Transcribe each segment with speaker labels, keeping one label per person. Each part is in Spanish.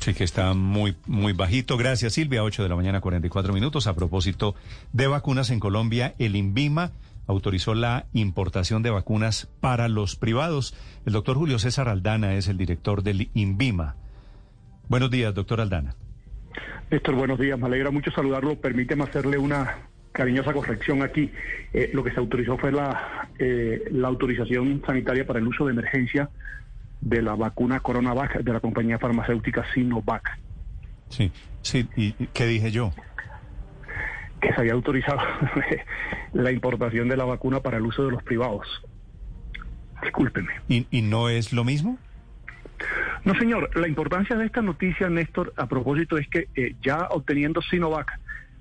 Speaker 1: Sí, que está muy, muy bajito. Gracias, Silvia. 8 de la mañana, 44 minutos. A propósito de vacunas en Colombia, el INVIMA autorizó la importación de vacunas para los privados. El doctor Julio César Aldana es el director del INVIMA. Buenos días, doctor Aldana.
Speaker 2: Néstor, buenos días. Me alegra mucho saludarlo. Permíteme hacerle una cariñosa corrección aquí. Eh, lo que se autorizó fue la, eh, la autorización sanitaria para el uso de emergencia de la vacuna CoronaVac de la compañía farmacéutica Sinovac.
Speaker 1: Sí, sí. ¿Y qué dije yo?
Speaker 2: Que se había autorizado la importación de la vacuna para el uso de los privados. Discúlpeme.
Speaker 1: ¿Y, y no es lo mismo?
Speaker 2: No, señor. La importancia de esta noticia, Néstor, a propósito, es que eh, ya obteniendo Sinovac,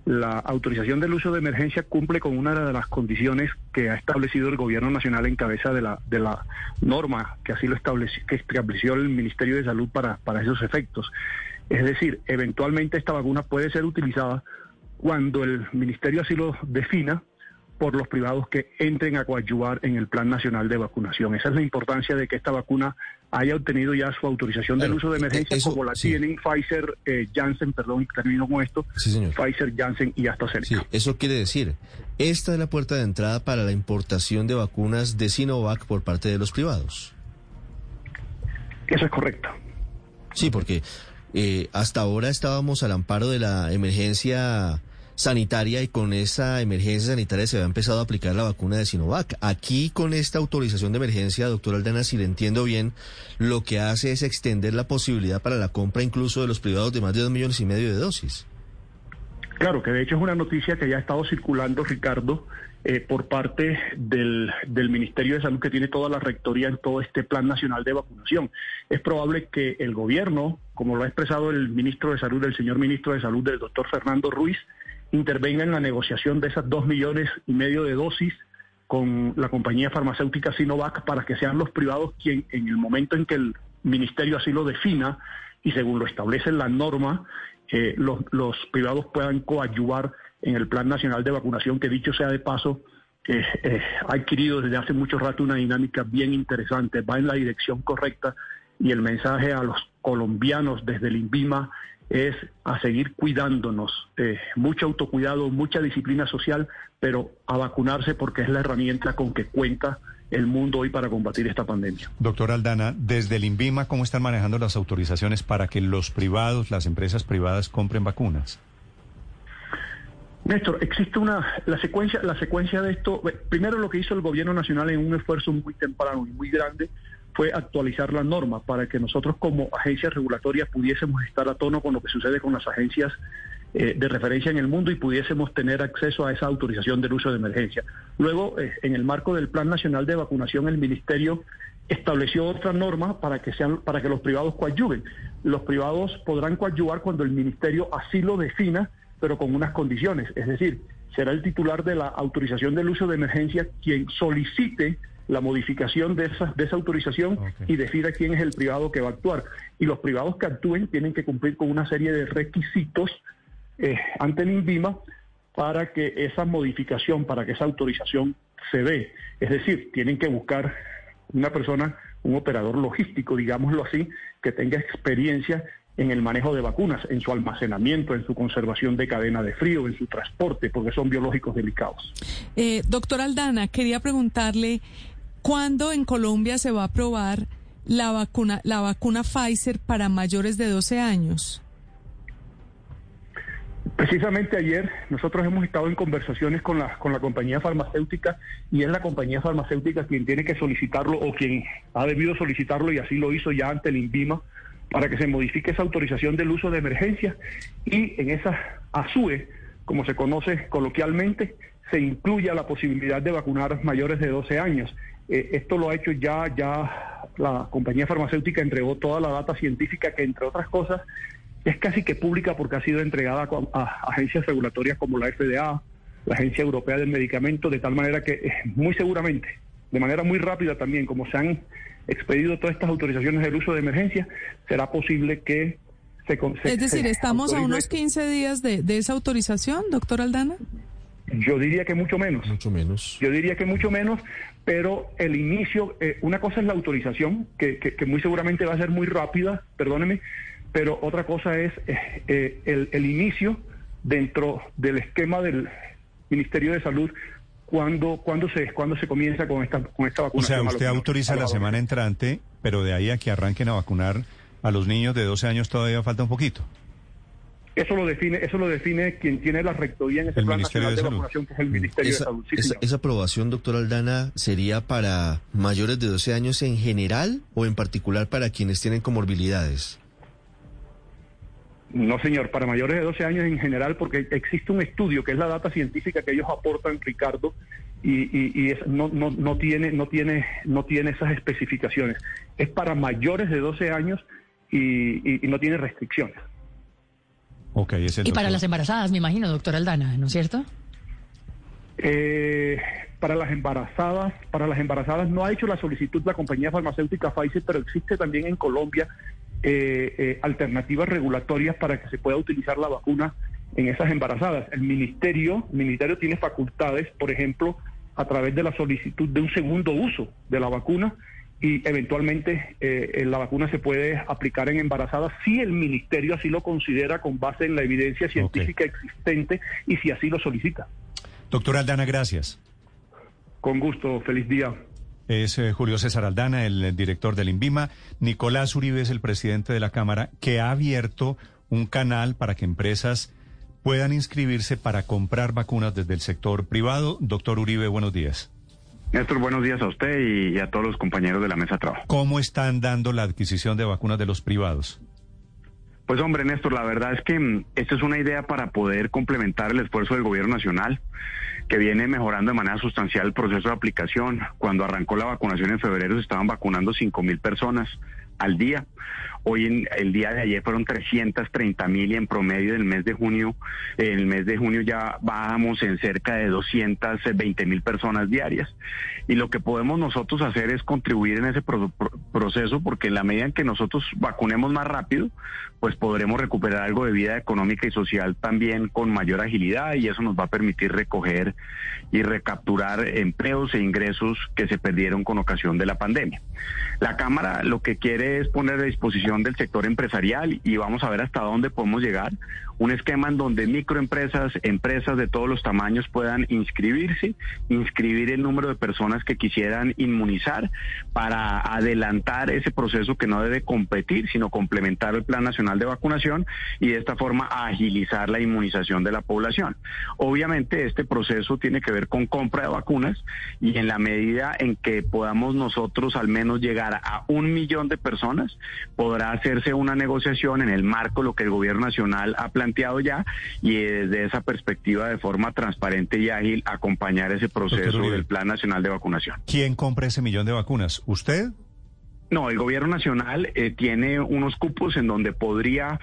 Speaker 2: la autorización del uso de emergencia cumple con una de las condiciones que ha establecido el gobierno nacional en cabeza de la, de la norma que así lo estableció, que estableció el Ministerio de Salud para, para esos efectos. Es decir, eventualmente esta vacuna puede ser utilizada cuando el Ministerio así lo defina por los privados que entren a coadyuvar en el Plan Nacional de Vacunación. Esa es la importancia de que esta vacuna haya obtenido ya su autorización del uso de emergencia, como la tienen Pfizer, eh, Janssen, perdón, termino con esto, Pfizer, Janssen y AstraZeneca.
Speaker 3: Sí, eso quiere decir, esta es la puerta de entrada para la importación de vacunas de Sinovac por parte de los privados.
Speaker 2: Eso es correcto.
Speaker 3: Sí, porque eh, hasta ahora estábamos al amparo de la emergencia sanitaria y con esa emergencia sanitaria se había empezado a aplicar la vacuna de Sinovac. Aquí con esta autorización de emergencia, doctor Aldana, si le entiendo bien, lo que hace es extender la posibilidad para la compra incluso de los privados de más de dos millones y medio de dosis.
Speaker 2: Claro, que de hecho es una noticia que ya ha estado circulando, Ricardo, eh, por parte del, del, Ministerio de Salud que tiene toda la rectoría en todo este plan nacional de vacunación. Es probable que el gobierno, como lo ha expresado el ministro de Salud, el señor ministro de Salud, del doctor Fernando Ruiz, intervenga en la negociación de esas dos millones y medio de dosis con la compañía farmacéutica Sinovac para que sean los privados quien en el momento en que el ministerio así lo defina y según lo establece la norma, eh, los, los, privados puedan coadyuvar en el Plan Nacional de Vacunación, que dicho sea de paso, eh, eh, ha adquirido desde hace mucho rato una dinámica bien interesante, va en la dirección correcta y el mensaje a los colombianos desde el INVIMA es a seguir cuidándonos, eh, mucho autocuidado, mucha disciplina social, pero a vacunarse porque es la herramienta con que cuenta el mundo hoy para combatir esta pandemia.
Speaker 1: Doctor Aldana, desde el INVIMA, ¿cómo están manejando las autorizaciones para que los privados, las empresas privadas compren vacunas?
Speaker 2: Néstor, existe una la secuencia la secuencia de esto. Primero lo que hizo el gobierno nacional en un esfuerzo muy temprano y muy grande fue actualizar la norma para que nosotros como agencias regulatorias pudiésemos estar a tono con lo que sucede con las agencias eh, de referencia en el mundo y pudiésemos tener acceso a esa autorización del uso de emergencia. Luego, eh, en el marco del Plan Nacional de Vacunación, el Ministerio estableció otra norma para que sean para que los privados coadyuven. Los privados podrán coadyuvar cuando el ministerio así lo defina, pero con unas condiciones, es decir, será el titular de la autorización del uso de emergencia quien solicite la modificación de esa, de esa autorización y decida quién es el privado que va a actuar. Y los privados que actúen tienen que cumplir con una serie de requisitos eh, ante el INVIMA para que esa modificación, para que esa autorización se dé. Es decir, tienen que buscar una persona, un operador logístico, digámoslo así, que tenga experiencia en el manejo de vacunas, en su almacenamiento, en su conservación de cadena de frío, en su transporte, porque son biológicos delicados.
Speaker 4: Eh, doctor Aldana, quería preguntarle ¿Cuándo en Colombia se va a aprobar la vacuna, la vacuna Pfizer para mayores de 12 años?
Speaker 2: Precisamente ayer nosotros hemos estado en conversaciones con la, con la compañía farmacéutica y es la compañía farmacéutica quien tiene que solicitarlo o quien ha debido solicitarlo y así lo hizo ya ante el INVIMA para que se modifique esa autorización del uso de emergencia y en esa ASUE, como se conoce coloquialmente, se incluya la posibilidad de vacunar mayores de 12 años. Eh, esto lo ha hecho ya, ya la compañía farmacéutica entregó toda la data científica que, entre otras cosas, es casi que pública porque ha sido entregada a, agencias regulatorias como la FDA, la Agencia Europea del Medicamento, de tal manera que eh, muy seguramente, de manera muy rápida también, como se han expedido todas estas autorizaciones del uso de emergencia, será posible que se... se
Speaker 4: es decir,
Speaker 2: se
Speaker 4: ¿estamos a unos 15 días de, de esa autorización, doctor Aldana?
Speaker 2: Yo diría que mucho menos.
Speaker 3: Mucho menos.
Speaker 2: Yo diría que mucho menos, pero el inicio, eh, una cosa es la autorización, que, que- que muy seguramente va a ser muy rápida, perdóneme, pero otra cosa es eh, eh, el, el inicio dentro del esquema del Ministerio de Salud cuando, cuando, se, cuando se comienza con esta, con esta
Speaker 1: O
Speaker 2: vacuna.
Speaker 1: sea, usted autoriza la semana entrante, pero de ahí a que arranquen a vacunar a los niños de 12 años todavía falta un poquito.
Speaker 2: Eso lo define, eso lo define quien tiene la rectoría en ese
Speaker 1: El
Speaker 2: plan
Speaker 1: Ministerio
Speaker 2: nacional
Speaker 1: de
Speaker 2: de, vacunación, que es el Ministerio
Speaker 3: Esa,
Speaker 2: de Salud. Sí,
Speaker 3: esa- aprobación, doctor Aldana, sería para mayores de 12 años en general o en particular para quienes tienen comorbilidades?
Speaker 2: No, señor, para mayores de 12 años en general, porque existe un estudio que es la data científica que ellos aportan, Ricardo, y, y- y es- no, no, no, tiene, no, tiene, no tiene esas especificaciones. Es para mayores de 12 años y no tiene restricciones.
Speaker 1: Ok, es el
Speaker 5: Y para las embarazadas, me imagino, doctor Aldana, ¿no es cierto?
Speaker 2: Eh, para las embarazadas, para las embarazadas no ha hecho la solicitud la compañía farmacéutica Pfizer, pero existe también en Colombia eh, eh, alternativas regulatorias para que se pueda utilizar la vacuna en esas embarazadas. El ministerio, el ministerio tiene facultades, por ejemplo, a través de la solicitud de un segundo uso de la vacuna y eventualmente eh, la vacuna se puede aplicar en embarazadas si el ministerio así lo considera con base en la evidencia científica existente y si así lo solicita.
Speaker 1: Doctor Aldana, gracias.
Speaker 2: Con gusto, feliz día.
Speaker 1: Es eh, Julio César Aldana, el director del INVIMA. Nicolás Uribe es el presidente de la Cámara, que ha abierto un canal para que empresas puedan inscribirse para comprar vacunas desde el sector privado. Doctor Uribe, buenos días.
Speaker 6: Néstor, buenos días a usted y, a todos los compañeros de la mesa de trabajo.
Speaker 1: ¿Cómo están dando la adquisición de vacunas de los privados?
Speaker 6: Pues hombre, Néstor, la verdad es que mm, esta es una idea para poder complementar el esfuerzo del gobierno nacional, que viene mejorando de manera sustancial el proceso de aplicación. Cuando arrancó la vacunación en febrero se estaban vacunando 5 mil personas al día. Hoy en el día de ayer fueron 330 mil y en promedio del mes de junio, en el mes de junio ya bajamos en cerca de 220 mil personas diarias. Y lo que podemos nosotros hacer es contribuir en ese pro- pro- proceso porque en la medida en que nosotros vacunemos más rápido, pues podremos recuperar algo de vida económica y social también con mayor agilidad y eso nos va a permitir recoger y recapturar empleos e ingresos que se perdieron con ocasión de la pandemia. La Cámara lo que quiere es poner a disposición del sector empresarial y vamos a ver hasta dónde podemos llegar. Un esquema en donde microempresas, empresas de todos los tamaños puedan inscribirse, inscribir el número de personas que quisieran inmunizar para adelantar ese proceso que no debe competir, sino complementar el Plan Nacional de Vacunación y de esta forma agilizar la inmunización de la población. Obviamente este proceso tiene que ver con compra de vacunas y en la medida en que podamos nosotros al menos llegar a un millón de personas, podrá hacerse una negociación en el marco de lo que el gobierno nacional ha planteado ya y desde esa perspectiva de forma transparente y ágil acompañar ese proceso del Plan Nacional de Vacunación.
Speaker 1: ¿Quién compra ese millón de vacunas? ¿Usted?
Speaker 6: No, el gobierno nacional eh, tiene unos cupos en donde podría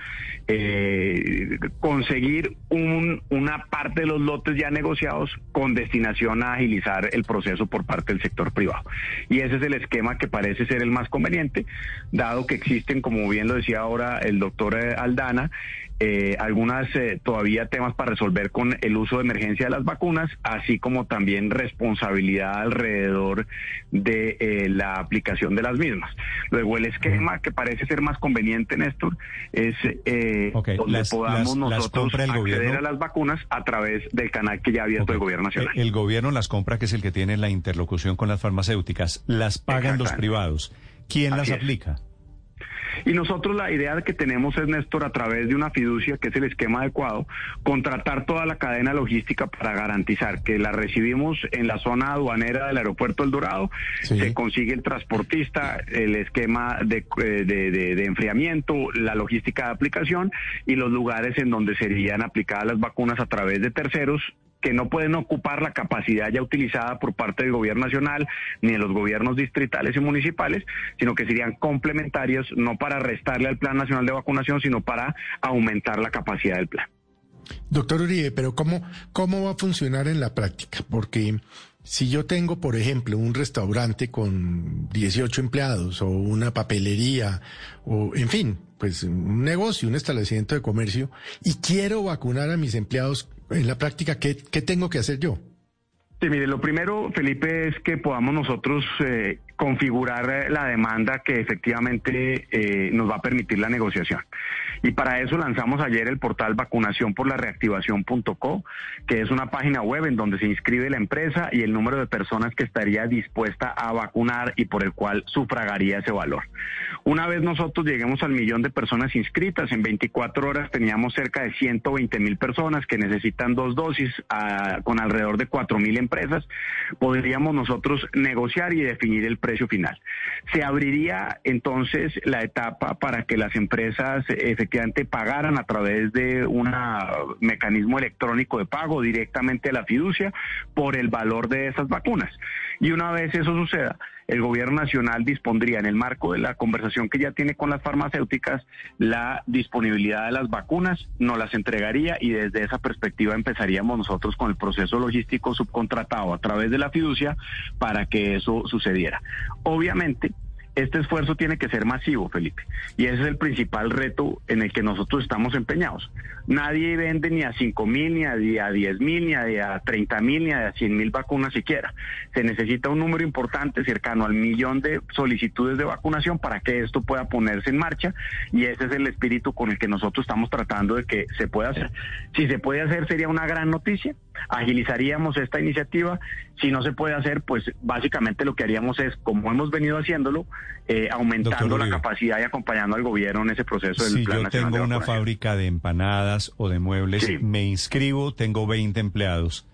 Speaker 6: eh, conseguir un- una parte de los lotes ya negociados con destinación a agilizar el proceso por parte del sector privado. Y ese es el esquema que parece ser el más conveniente, dado que existen, como bien lo decía ahora el doctor eh, Aldana, eh, algunas eh, todavía temas para resolver con el uso de emergencia de las vacunas, así como también responsabilidad alrededor de eh, la aplicación de las mismas. Luego el esquema que parece ser más conveniente, Néstor, es eh, donde
Speaker 1: las-
Speaker 6: podamos
Speaker 1: las-
Speaker 6: nosotros acceder
Speaker 1: gobierno.
Speaker 6: a las vacunas a través del canal que ya ha abierto el gobierno nacional.
Speaker 1: Eh, El gobierno las compra, que es el que tiene la interlocución con las farmacéuticas. Las pagan los privados. ¿Quién las
Speaker 6: es. Y nosotros la idea que tenemos es, Néstor, a través de una fiducia, que es el esquema adecuado, contratar toda la cadena logística para garantizar que la recibimos en la zona aduanera del aeropuerto El Dorado,
Speaker 1: Sí.
Speaker 6: se consigue el transportista, el esquema de, eh, de- de- de enfriamiento, la logística de aplicación y los lugares en donde serían aplicadas las vacunas a través de terceros que no pueden ocupar la capacidad ya utilizada por parte del gobierno nacional ni de los gobiernos distritales y municipales, sino que serían complementarios no para restarle al Plan Nacional de Vacunación, sino para aumentar la capacidad del plan.
Speaker 7: Doctor Uribe, pero ¿cómo, ¿cómo va a funcionar en la práctica? Porque si yo tengo, por ejemplo, un restaurante con 18 empleados o una papelería o, en fin, pues un negocio, un establecimiento de comercio y quiero vacunar a mis empleados en la práctica, ¿qué, qué tengo que hacer yo?
Speaker 6: Sí, mire, lo primero, Felipe, es que podamos nosotros eh, configurar la demanda que efectivamente eh, nos va a permitir la negociación. Y para eso lanzamos ayer el portal vacunación por la reactivación.co, que es una página web en donde se inscribe la empresa y el número de personas que estaría dispuesta a vacunar y por el cual sufragaría ese valor. Una vez nosotros lleguemos al millón de personas inscritas, en 24 horas teníamos cerca de 120 mil personas que necesitan dos dosis ah, con alrededor de 4 mil empresas, podríamos nosotros negociar y definir el precio final. Se abriría entonces la etapa para que las empresas efectivamente pagaran a través de un mecanismo electrónico de pago directamente a la fiducia por el valor de esas vacunas. Y una vez eso suceda, el gobierno nacional dispondría en el marco de la conversación que ya tiene con las farmacéuticas la disponibilidad de las vacunas, nos las entregaría y desde esa perspectiva empezaríamos nosotros con el proceso logístico subcontratado a través de la fiducia para que eso sucediera. Obviamente, este esfuerzo tiene que ser masivo, Felipe, y ese es el principal reto en el que nosotros estamos empeñados. Nadie vende ni a 5 mil, ni a 10 mil, ni a 30 mil, ni a 100 mil vacunas siquiera. Se necesita un número importante, cercano al millón de solicitudes de vacunación para que esto pueda ponerse en marcha y ese es el espíritu con el que nosotros estamos tratando de que se pueda hacer. Si se puede hacer sería una gran noticia, agilizaríamos esta iniciativa. Si no se puede hacer, pues básicamente lo que haríamos es, como hemos venido haciéndolo, eh, aumentando la capacidad y acompañando al gobierno en ese proceso del
Speaker 1: si
Speaker 6: Plan
Speaker 1: yo tengo una fábrica de empanadas o de muebles, me inscribo, tengo 20 empleados,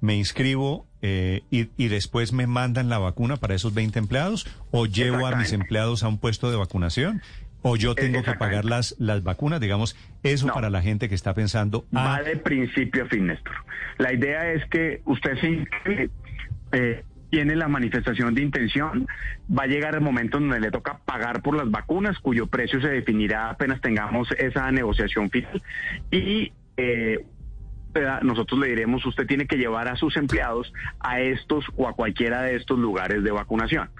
Speaker 1: me inscribo eh, y, y, después me mandan la vacuna para esos 20 empleados o llevo a mis empleados a un puesto de vacunación o yo tengo que pagar las, las vacunas, digamos, eso para la gente que está pensando.
Speaker 6: Va de principio a fin, Néstor. La idea es que usted se inscribe, eh, tiene la manifestación de intención, va a llegar el momento en donde le toca pagar por las vacunas, cuyo precio se definirá apenas tengamos esa negociación final. Y eh, nosotros le diremos, usted tiene que llevar a sus empleados a estos o a cualquiera de estos lugares de vacunación.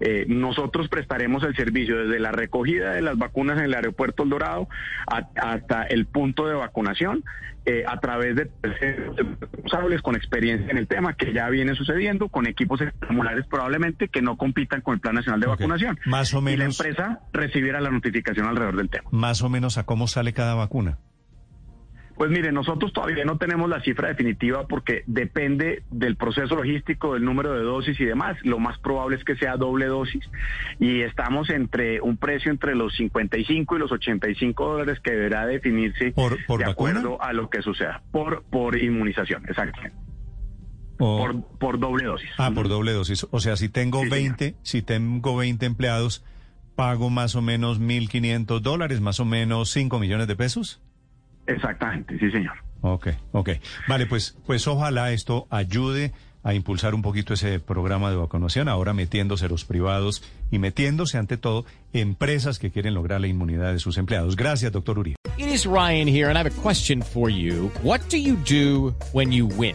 Speaker 6: Eh, nosotros prestaremos el servicio desde la recogida de las vacunas en el aeropuerto El Dorado hasta el punto de vacunación eh, a través de responsables con experiencia en el tema que ya viene sucediendo, con equipos formularios probablemente que no compitan con el Plan Nacional de Vacunación.
Speaker 1: Más o menos. Y
Speaker 6: la empresa recibirá la notificación alrededor del tema.
Speaker 1: Más o menos a cómo sale cada vacuna.
Speaker 6: Pues mire, nosotros todavía no tenemos la cifra definitiva porque depende del proceso logístico, del número de dosis y demás. Lo más probable es que sea doble dosis y estamos entre un precio entre los 55 y los 85 dólares que deberá definirse de acuerdo a lo que suceda por por inmunización, exactamente. Por, por doble dosis.
Speaker 1: Ah, por doble dosis. O sea, si tengo 20, si tengo 20 empleados, pago más o menos 1.500 dólares, más o menos 5 millones de pesos.
Speaker 6: Exactamente, sí, señor.
Speaker 1: Ok, ok. Vale, pues, pues ojalá esto ayude a impulsar un poquito ese programa de vacunación, ahora metiéndose los privados y metiéndose ante todo empresas que quieren lograr la inmunidad de sus empleados. Gracias, doctor Uri.
Speaker 8: It is Ryan here, and I have a question for you. What do you do when you win?